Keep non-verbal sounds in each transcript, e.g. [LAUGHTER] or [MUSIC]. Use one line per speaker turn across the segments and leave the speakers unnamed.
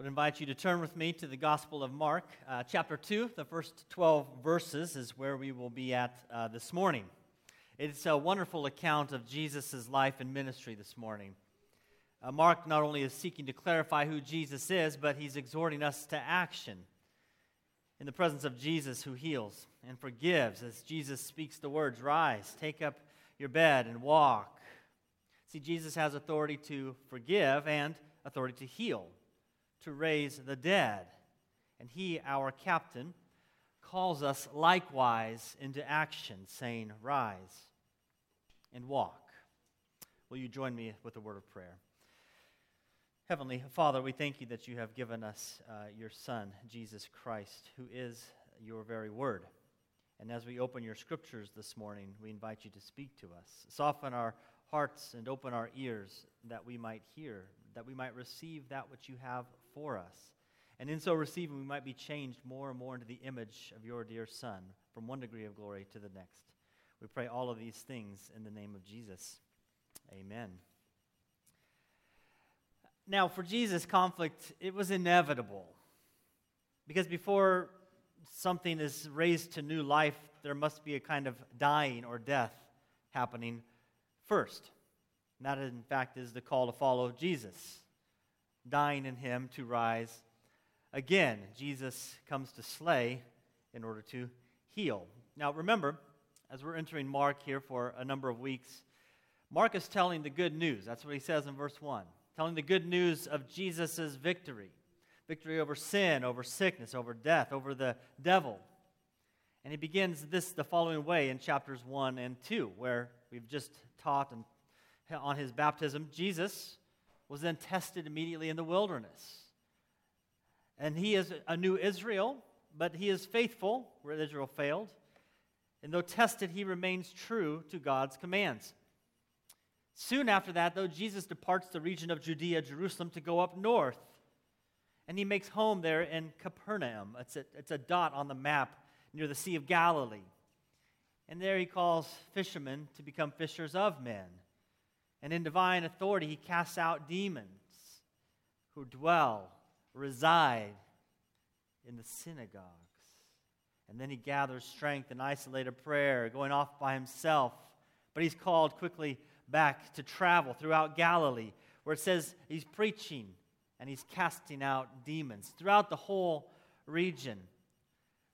would invite you to turn with me to the Gospel of Mark, uh, chapter 2. The first 12 verses is where we will be at uh, this morning. It's a wonderful account of Jesus' life and ministry this morning. Uh, Mark not only is seeking to clarify who Jesus is, but he's exhorting us to action in the presence of Jesus who heals and forgives as Jesus speaks the words Rise, take up your bed, and walk. See, Jesus has authority to forgive and authority to heal to raise the dead. And he, our captain, calls us likewise into action, saying, Rise and walk. Will you join me with a word of prayer? Heavenly Father, we thank you that you have given us uh, your Son, Jesus Christ, who is your very word. And as we open your scriptures this morning, we invite you to speak to us. Soften our hearts and open our ears that we might hear, that we might receive that which you have for us. And in so receiving, we might be changed more and more into the image of your dear Son, from one degree of glory to the next. We pray all of these things in the name of Jesus. Amen. Now, for Jesus, conflict, it was inevitable. Because before something is raised to new life, there must be a kind of dying or death happening first. And that, in fact, is the call to follow Jesus dying in him to rise again. Jesus comes to slay in order to heal. Now, remember, as we're entering Mark here for a number of weeks, Mark is telling the good news. That's what he says in verse 1. Telling the good news of Jesus' victory victory over sin, over sickness, over death, over the devil. And he begins this the following way in chapters 1 and 2, where we've just taught and on his baptism, Jesus was then tested immediately in the wilderness. And he is a new Israel, but he is faithful where Israel failed. And though tested, he remains true to God's commands. Soon after that, though, Jesus departs the region of Judea, Jerusalem, to go up north. And he makes home there in Capernaum. It's a, it's a dot on the map near the Sea of Galilee. And there he calls fishermen to become fishers of men. And in divine authority, he casts out demons who dwell, reside in the synagogues. And then he gathers strength in isolated prayer, going off by himself. But he's called quickly back to travel throughout Galilee, where it says he's preaching and he's casting out demons throughout the whole region.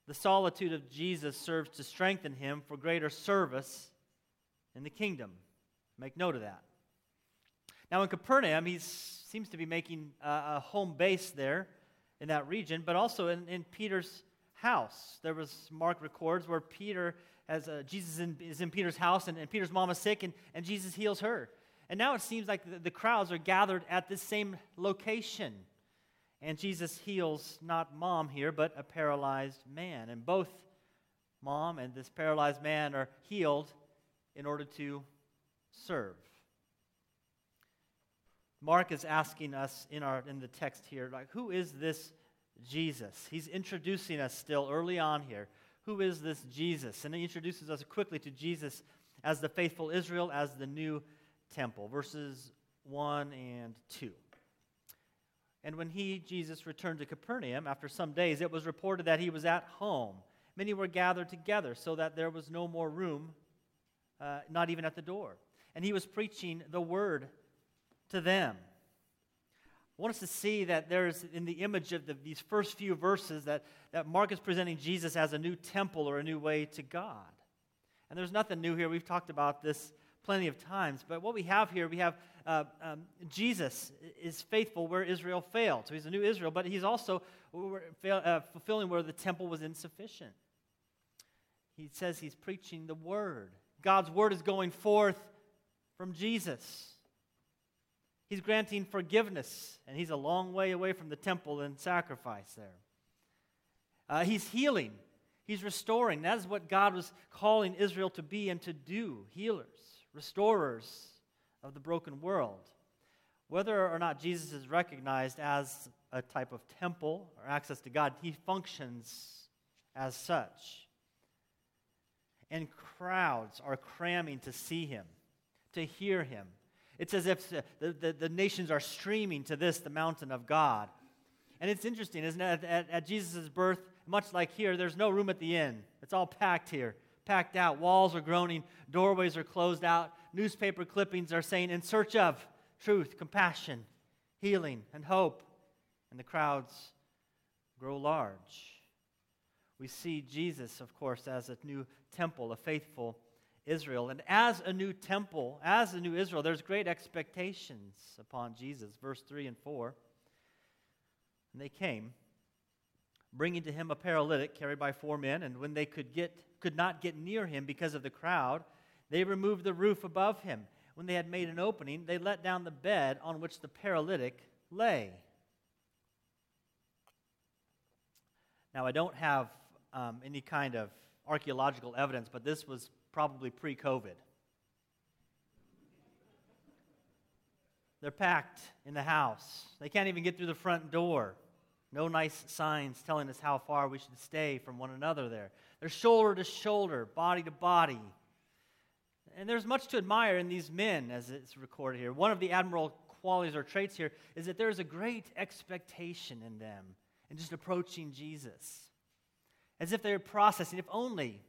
The solitude of Jesus serves to strengthen him for greater service in the kingdom. Make note of that. Now, in Capernaum, he seems to be making a, home base there in that region, but also in, in Peter's house. There was, Mark records, where Peter, as uh, Jesus in, is in Peter's house, and, and Peter's mom is sick, and, and Jesus heals her. And now it seems like the, the crowds are gathered at this same location. And Jesus heals not mom here, but a paralyzed man. And both mom and this paralyzed man are healed in order to serve. Mark is asking us in, our, in the text here, like, who is this Jesus? He's introducing us still early on here. Who is this Jesus? And he introduces us quickly to Jesus as the faithful Israel, as the new temple. Verses 1 and 2. And when he, Jesus, returned to Capernaum after some days, it was reported that he was at home. Many were gathered together so that there was no more room, uh, not even at the door. And he was preaching the word to them. I want us to see that there's, in the image of the, these first few verses, that, that Mark is presenting Jesus as a new temple or a new way to God. And there's nothing new here. We've talked about this plenty of times. But what we have here, we have uh, um, Jesus is faithful where Israel failed. So he's a new Israel, but he's also uh, fulfilling where the temple was insufficient. He says he's preaching the word. God's word is going forth from Jesus. He's granting forgiveness, and he's a long way away from the temple and sacrifice there. Uh, he's healing, he's restoring. That is what God was calling Israel to be and to do healers, restorers of the broken world. Whether or not Jesus is recognized as a type of temple or access to God, he functions as such. And crowds are cramming to see him, to hear him, it's as if the, the, the nations are streaming to this, the mountain of God. And it's interesting, isn't it? At, at, at Jesus' birth, much like here, there's no room at the inn. It's all packed here, packed out. Walls are groaning, doorways are closed out, newspaper clippings are saying, in search of truth, compassion, healing, and hope. And the crowds grow large. We see Jesus, of course, as a new temple, a faithful Israel. And as a new temple, as a new Israel, there's great expectations upon Jesus. Verse 3 and 4. And they came, bringing to him a paralytic carried by four men, and when they could, get, could not get near him because of the crowd, they removed the roof above him. When they had made an opening, they let down the bed on which the paralytic lay. Now, I don't have um, any kind of archaeological evidence, but this was probably pre COVID. They're packed in the house. They can't even get through the front door. No nice signs telling us how far we should stay from one another there. They're shoulder to shoulder, body to body. And there's much to admire in these men, as it's recorded here. One of the admirable qualities or traits here is that there's a great expectation in them in just approaching Jesus. As if they're processing, if only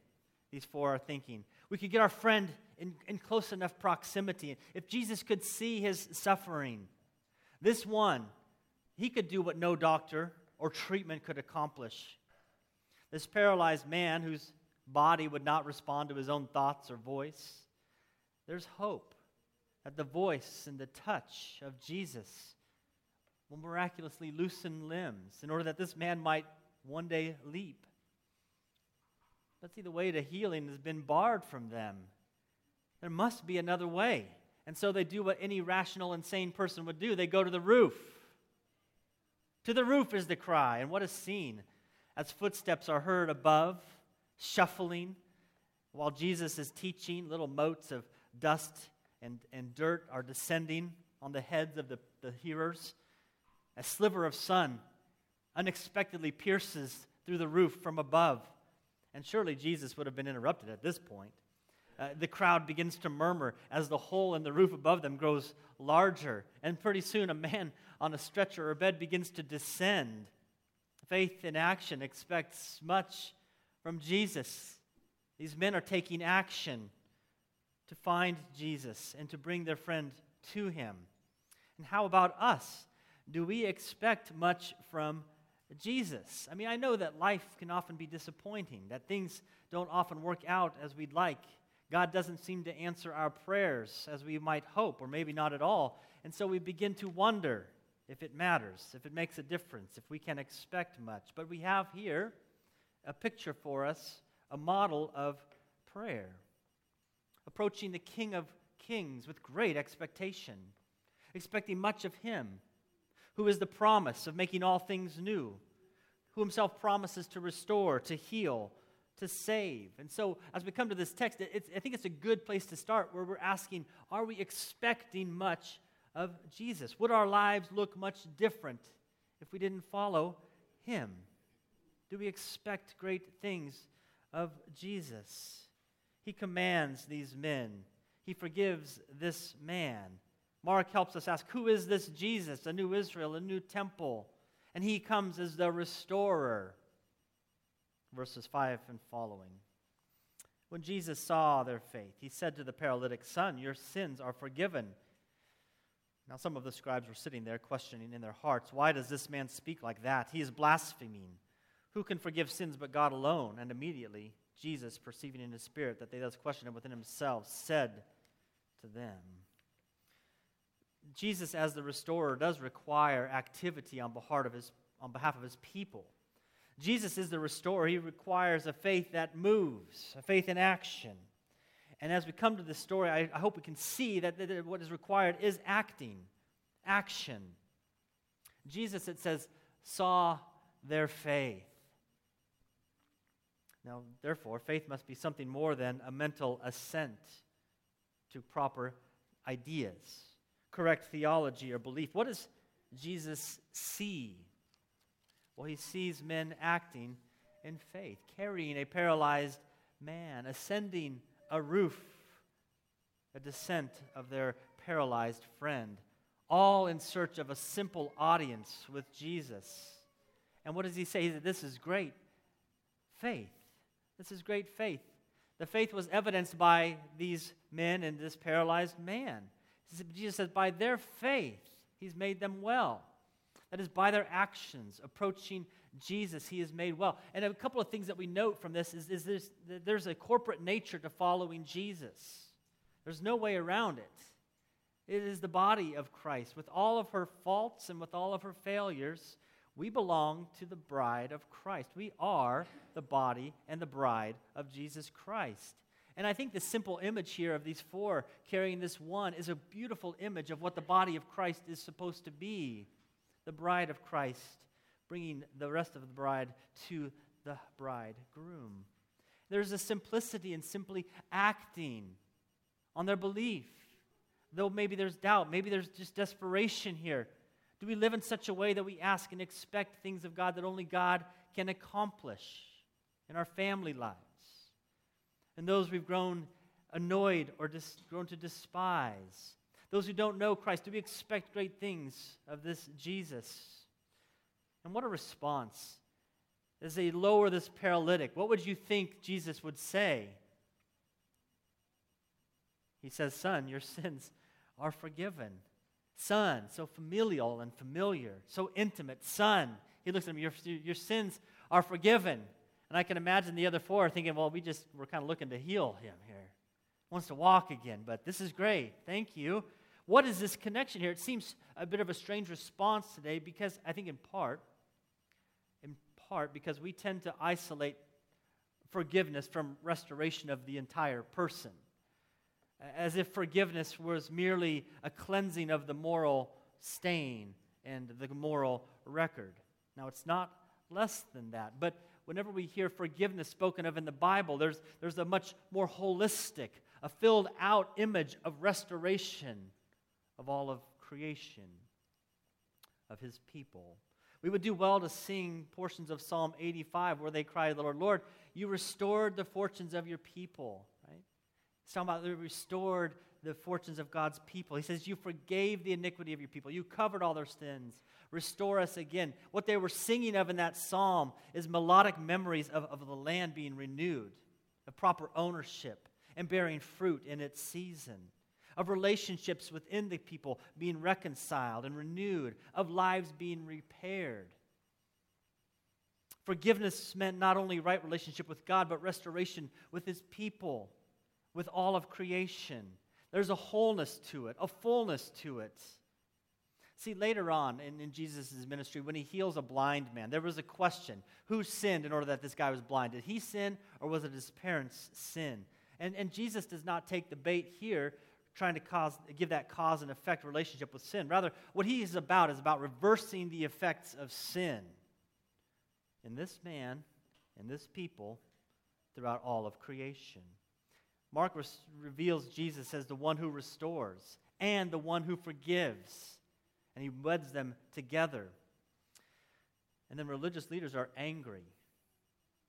these four are thinking, we could get our friend in, in close enough proximity. If Jesus could see his suffering, this one, he could do what no doctor or treatment could accomplish. This paralyzed man whose body would not respond to his own thoughts or voice, there's hope that the voice and the touch of Jesus will miraculously loosen limbs in order that this man might one day leap. But see, the way to healing has been barred from them. There must be another way. And so they do what any rational, insane person would do they go to the roof. To the roof is the cry. And what is seen as footsteps are heard above, shuffling, while Jesus is teaching, little motes of dust and, and dirt are descending on the heads of the, the hearers. A sliver of sun unexpectedly pierces through the roof from above. And surely Jesus would have been interrupted at this point. Uh, the crowd begins to murmur as the hole in the roof above them grows larger. And pretty soon, a man on a stretcher or bed begins to descend. Faith in action expects much from Jesus. These men are taking action to find Jesus and to bring their friend to him. And how about us? Do we expect much from Jesus. I mean, I know that life can often be disappointing, that things don't often work out as we'd like. God doesn't seem to answer our prayers as we might hope, or maybe not at all. And so we begin to wonder if it matters, if it makes a difference, if we can expect much. But we have here a picture for us, a model of prayer. Approaching the King of Kings with great expectation, expecting much of Him who is the promise of making all things new, who himself promises to restore, to heal, to save. And so, as we come to this text, I think it's a good place to start where we're asking are we expecting much of Jesus? Would our lives look much different if we didn't follow him? Do we expect great things of Jesus? He commands these men, he forgives this man. Mark helps us ask who is this Jesus, a new Israel, a new temple? And he comes as the restorer. Verses 5 and following. When Jesus saw their faith, he said to the paralytic, Son, your sins are forgiven. Now, some of the scribes were sitting there questioning in their hearts, Why does this man speak like that? He is blaspheming. Who can forgive sins but God alone? And immediately, Jesus, perceiving in his spirit that they thus questioned within himself, said to them, Jesus, as the restorer, does require activity on behalf of his, on behalf of his people. Jesus is the restorer. He requires a faith that moves, a faith in action. And as we come to this story, I, I hope we can see that, that what is required is acting, action. Jesus, it says, saw their faith. Now, therefore, faith must be something more than a mental assent to proper ideas correct theology or belief. What does Jesus see? Well, he sees men acting in faith, carrying a paralyzed man, ascending a roof, a descent of their paralyzed friend, all in search of a simple audience with Jesus. And what does he say? That this is great faith. This is great faith. The faith was evidenced by these men and this paralyzed man. Jesus says, by their faith, he's made them well. That is, by their actions approaching Jesus, he is made well. And a couple of things that we note from this is, is this, there's a corporate nature to following Jesus. There's no way around it. It is the body of Christ. With all of her faults and with all of her failures, we belong to the bride of Christ. We are the body and the bride of Jesus Christ. And I think the simple image here of these four carrying this one is a beautiful image of what the body of Christ is supposed to be the bride of Christ, bringing the rest of the bride to the bridegroom. There's a simplicity in simply acting on their belief. Though maybe there's doubt, maybe there's just desperation here. Do we live in such a way that we ask and expect things of God that only God can accomplish in our family lives? And those we've grown annoyed or dis- grown to despise. Those who don't know Christ, do we expect great things of this Jesus? And what a response. As they lower this paralytic, what would you think Jesus would say? He says, Son, your [LAUGHS] sins are forgiven. Son, so familial and familiar, so intimate. Son, he looks at him, your, your sins are forgiven. And I can imagine the other four thinking, well, we just we're kind of looking to heal him here. Wants to walk again, but this is great. Thank you. What is this connection here? It seems a bit of a strange response today because I think in part, in part, because we tend to isolate forgiveness from restoration of the entire person as if forgiveness was merely a cleansing of the moral stain and the moral record. Now, it's not less than that, but whenever we hear forgiveness spoken of in the Bible, there's, there's a much more holistic, a filled out image of restoration of all of creation, of his people. We would do well to sing portions of Psalm 85 where they cry, to the Lord, Lord, you restored the fortunes of your people. right? It's talking about they restored the fortunes of God's people. He says, You forgave the iniquity of your people. You covered all their sins. Restore us again. What they were singing of in that psalm is melodic memories of, of the land being renewed, of proper ownership and bearing fruit in its season, of relationships within the people being reconciled and renewed, of lives being repaired. Forgiveness meant not only right relationship with God, but restoration with his people with all of creation. There's a wholeness to it, a fullness to it. See, later on in, in Jesus' ministry, when he heals a blind man, there was a question who sinned in order that this guy was blind? Did he sin or was it his parents' sin? And, and Jesus does not take the bait here, trying to cause, give that cause and effect relationship with sin. Rather, what he is about is about reversing the effects of sin in this man, in this people, throughout all of creation. Mark res- reveals Jesus as the one who restores and the one who forgives, and he weds them together. And then religious leaders are angry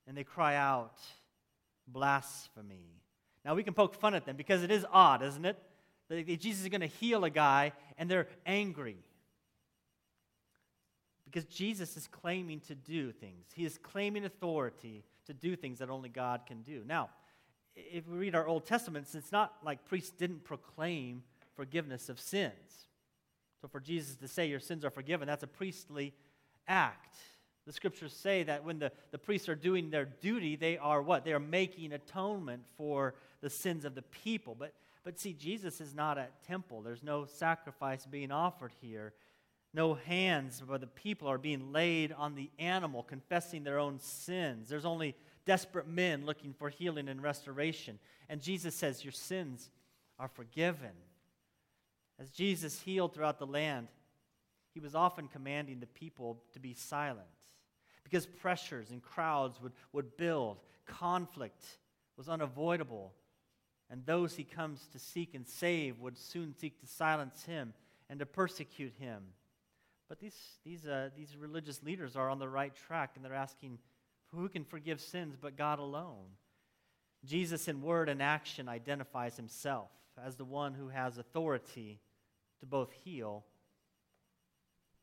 and they cry out, blasphemy. Now we can poke fun at them because it is odd, isn't it? That Jesus is going to heal a guy and they're angry. Because Jesus is claiming to do things, he is claiming authority to do things that only God can do. Now, if we read our Old Testaments, it's not like priests didn't proclaim forgiveness of sins. So for Jesus to say your sins are forgiven, that's a priestly act. The scriptures say that when the, the priests are doing their duty, they are what? They are making atonement for the sins of the people. But, but see, Jesus is not at temple. There's no sacrifice being offered here. No hands but the people are being laid on the animal, confessing their own sins. There's only desperate men looking for healing and restoration. And Jesus says, Your sins are forgiven. As Jesus healed throughout the land, he was often commanding the people to be silent because pressures and crowds would, would build. Conflict was unavoidable. And those he comes to seek and save would soon seek to silence him and to persecute him. But these, these, uh, these religious leaders are on the right track and they're asking, who can forgive sins but God alone? Jesus, in word and action, identifies himself as the one who has authority to both heal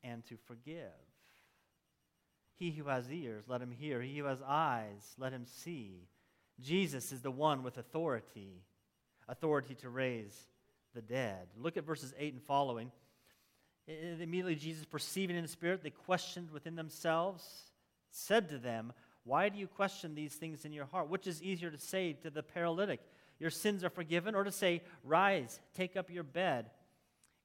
and to forgive. He who has ears, let him hear. He who has eyes, let him see. Jesus is the one with authority, authority to raise the dead. Look at verses 8 and following. Immediately, Jesus, perceiving in the Spirit, they questioned within themselves, said to them, Why do you question these things in your heart? Which is easier to say to the paralytic, Your sins are forgiven, or to say, Rise, take up your bed,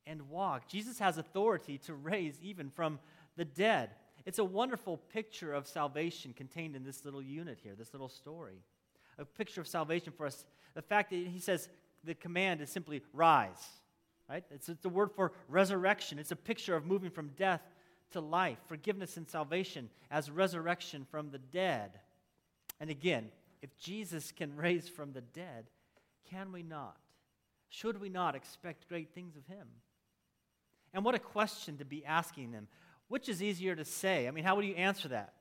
and walk? Jesus has authority to raise even from the dead. It's a wonderful picture of salvation contained in this little unit here, this little story. A picture of salvation for us. The fact that he says the command is simply rise, right? It's, it's a word for resurrection. It's a picture of moving from death to life, forgiveness and salvation as resurrection from the dead. And again, if Jesus can [LAUGHS] raise from the dead, can we not? Should we not expect great things of him? And what a question to be asking them. Which is easier to say? I mean, how would you answer that?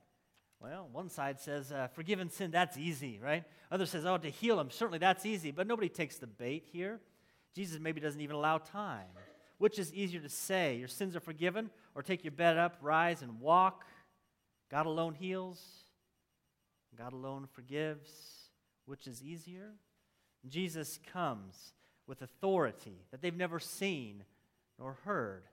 Well, one side says, uh, forgiven sin, that's easy, right? Other says, oh, to heal him, certainly that's easy. But nobody takes the bait here. Jesus maybe doesn't even allow time. Which is easier to say? Your sins are forgiven, or take your bed up, rise, and walk? God alone heals, God alone forgives. Which is easier? Jesus comes with authority that they've never seen nor heard.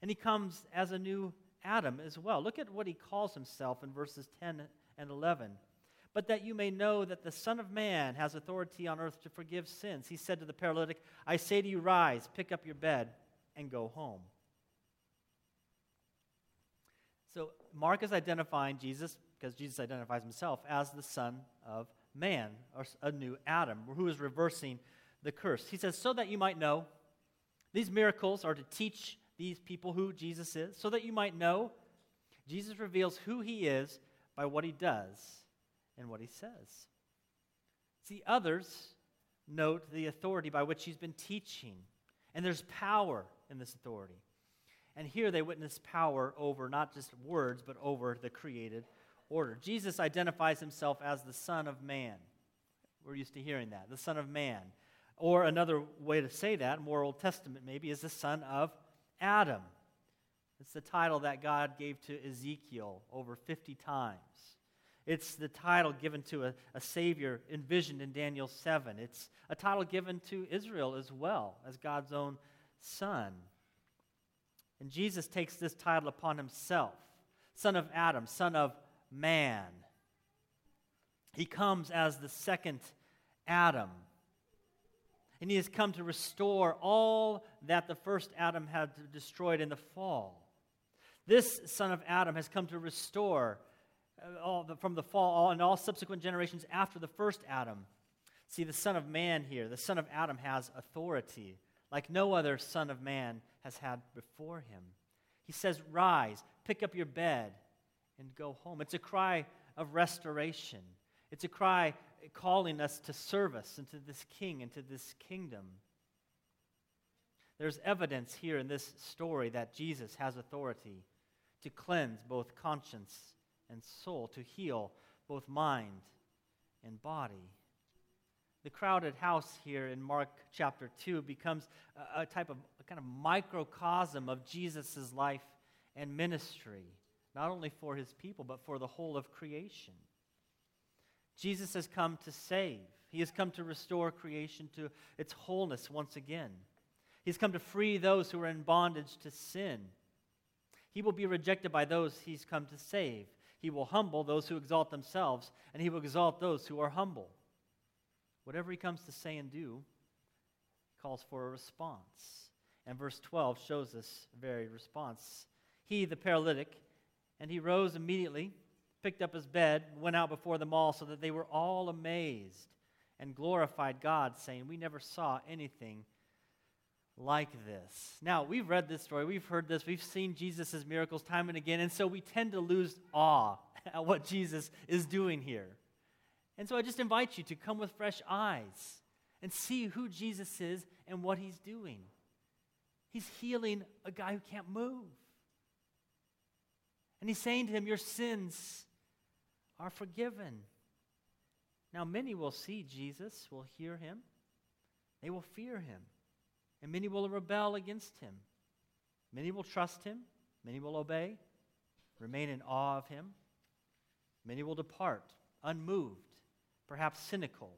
And he comes as a new Adam as well. Look at what he calls himself in verses 10 and 11. But that you may know that the Son of Man has authority on earth to forgive sins. He said to the paralytic, I say to you, rise, pick up your bed, and go home. So Mark is identifying Jesus, because Jesus identifies himself, as the Son of Man, or a new Adam, who is reversing the curse. He says, So that you might know, these miracles are to teach these people who Jesus is, so that you might know Jesus reveals who he is by what he does and what he says. See, others note the authority by which he's been teaching, and there's power in this authority. And here they witness power over not just words, but over the created order. Jesus identifies himself as the Son of Man. We're used to hearing that, the Son of Man. Or another way to say that, more Old Testament maybe, is the Son of Adam. It's the title that God gave to Ezekiel over 50 times. It's the title given to a, a, Savior envisioned in Daniel 7. It's a title given to Israel as well as God's own Son. And Jesus takes this title upon himself Son of Adam, Son of Man. He comes as the second Adam and he has come to restore all that the first Adam had destroyed in the fall. This son of Adam has come to restore Uh, all the, from the fall all, and all subsequent generations after the first Adam. See, the Son of Man here, the Son of Adam has authority like no other Son of Man has had before him. He says, Rise, pick up your bed, and go home. It's a cry of restoration. It's a cry calling us to service and to this king and to this kingdom. There's evidence here in this story that Jesus has authority to cleanse both conscience and soul, to heal both mind and body. The crowded house here in Mark chapter 2 becomes a, a type of a kind of microcosm of Jesus' life and ministry, not only for his people, but for the whole of creation. Jesus has come to save. He has come to restore creation to its wholeness once again. He's come to free those who are in bondage to sin. He will be rejected by those he's come to save. He will humble those who exalt themselves, and he will exalt those who are humble. Whatever he comes to say and do calls for a response. And verse 12 shows this very response. He, the paralytic, and he rose immediately picked up his bed, went out before them all, so that they were all amazed and glorified God, saying, We never saw anything like this. Now, we've read this story, we've heard this, we've seen Jesus' miracles time and again, and so we tend to lose awe [LAUGHS] at what Jesus is doing here. And so I just invite you to come with fresh eyes and see who Jesus is and what he's doing. He's healing a guy who can't move. And he's saying to him, Your sins are forgiven. Now, many will see Jesus, will hear him, they will fear him, and many will rebel against him. Many will trust him, many will obey, remain in awe of him. Many will depart unmoved, perhaps cynical,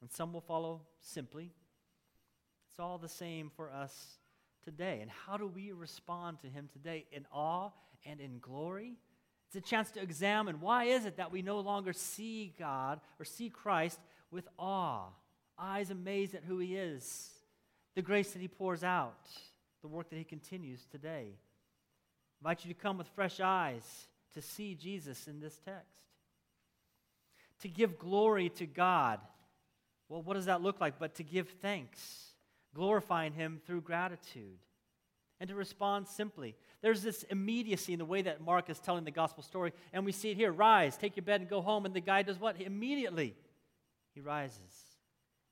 and some will follow simply. It's all the same for us today. And how do we respond to him today? In awe and in glory? It's a chance to examine why is it that we no longer see God or see Christ with awe, eyes amazed at who he is, the grace that he pours out, the work that he continues today. I invite you to come with fresh eyes to see Jesus in this text. To give glory to God. Well, what does that look like? But to give thanks, glorifying him through gratitude and to respond simply. There's this immediacy in the way that Mark is telling the gospel story, and we see it here rise, take your bed, and go home. And the guy does what? Immediately, he rises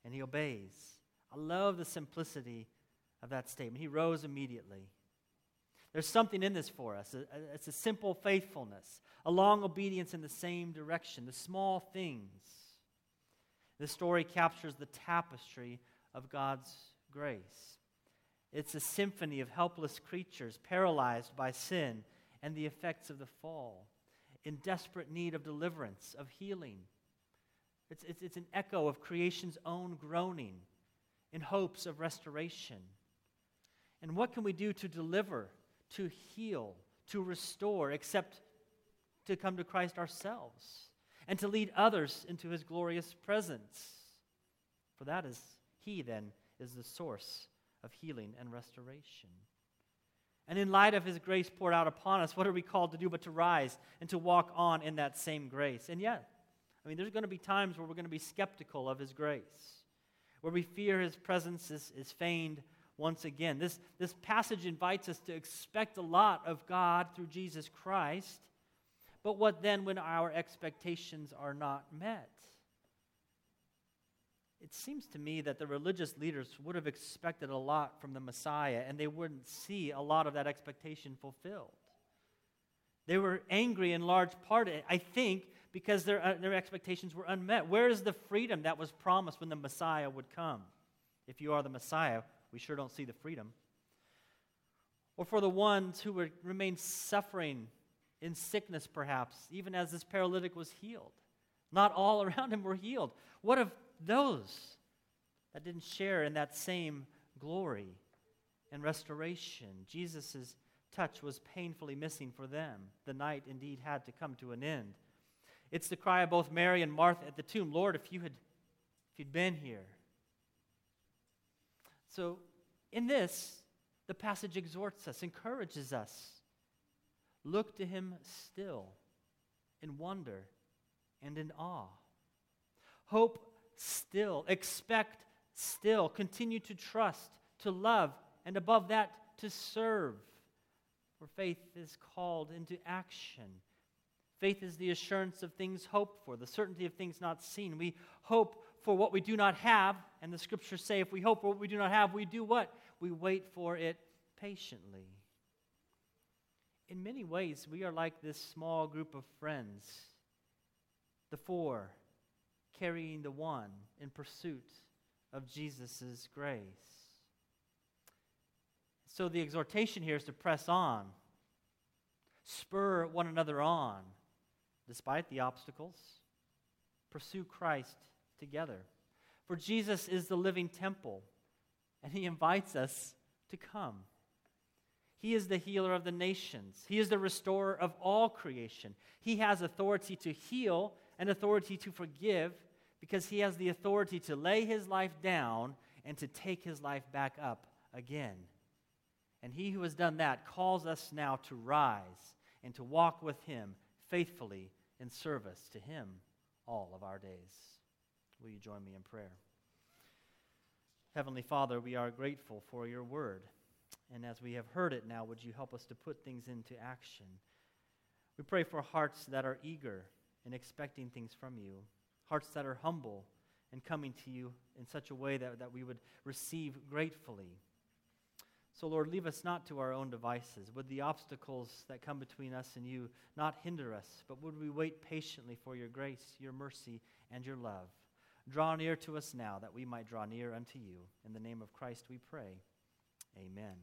and he obeys. I love the simplicity of that statement. He rose immediately. There's something in this for us. It's a simple faithfulness, a long obedience in the same direction, the small things. This story captures the tapestry of God's grace. It's a symphony of helpless creatures paralyzed by sin and the effects of the fall, in desperate need of deliverance, of healing. It's, it's, it's an echo of creation's own groaning in hopes of restoration. And what can we do to deliver, to heal, to restore, except to come to Christ ourselves and to lead others into his glorious presence? For that is, he then is the source of healing and restoration. And in light of his grace poured out upon us, what are we called to do but to rise and to walk on in that same grace? And yet, I mean, there's going to be times where we're going to be skeptical of his grace, where we fear his presence is, is feigned once again. This, this passage invites us to expect a lot of God through Jesus Christ, but what then when our expectations are not met? it seems to me that the religious leaders would have expected a lot from the Messiah, and they wouldn't see a lot of that expectation fulfilled. They were angry in large part, I think, because their, uh, their expectations were unmet. Where is the freedom that was promised when the Messiah would come? If you are the Messiah, we sure don't see the freedom. Or for the ones who would remain suffering in sickness, perhaps, even as this paralytic was healed. Not all [LAUGHS] around him were healed. What of those that didn't share in that same glory and restoration. Jesus' touch was painfully missing for them. The night indeed had to come to an end. It's the cry of both Mary and Martha at the tomb Lord, if you had if you'd been here. So, in this, the passage exhorts us, encourages us. Look to him still in wonder and in awe. Hope still. Expect still. Continue to trust, to love, and above that, to serve. For faith is called into action. Faith is the assurance of things hoped for, the certainty of things not seen. We hope for what we do not have, and the scriptures say if we hope for what we do not have, we do what? We wait for it patiently. In many ways, we are like this small group of friends, the four carrying the one in pursuit of Jesus' grace. So the exhortation here is to press on, spur one another on, despite the obstacles. Pursue Christ together. For Jesus is the living temple, and he invites us to come. He is the healer of the nations. He is the restorer of all creation. He has authority to heal and authority to forgive because he has the authority to lay his life down and to take his life back up again. And he who has done that calls us now to rise and to walk with him faithfully in service to him all of our days. Will you join me in prayer? Heavenly Father, we are grateful for your word. And as we have heard it now, would you help us to put things into action? We pray for hearts that are eager and expecting things from you hearts that are humble and coming to you in such a way that, that we would receive gratefully. So, Lord, leave us not to our own devices. Would the obstacles that come between us and you not hinder us, but would we wait patiently for your grace, your mercy, and your love? Draw near to us now that we might draw near unto you. In the name of Christ we pray. Amen.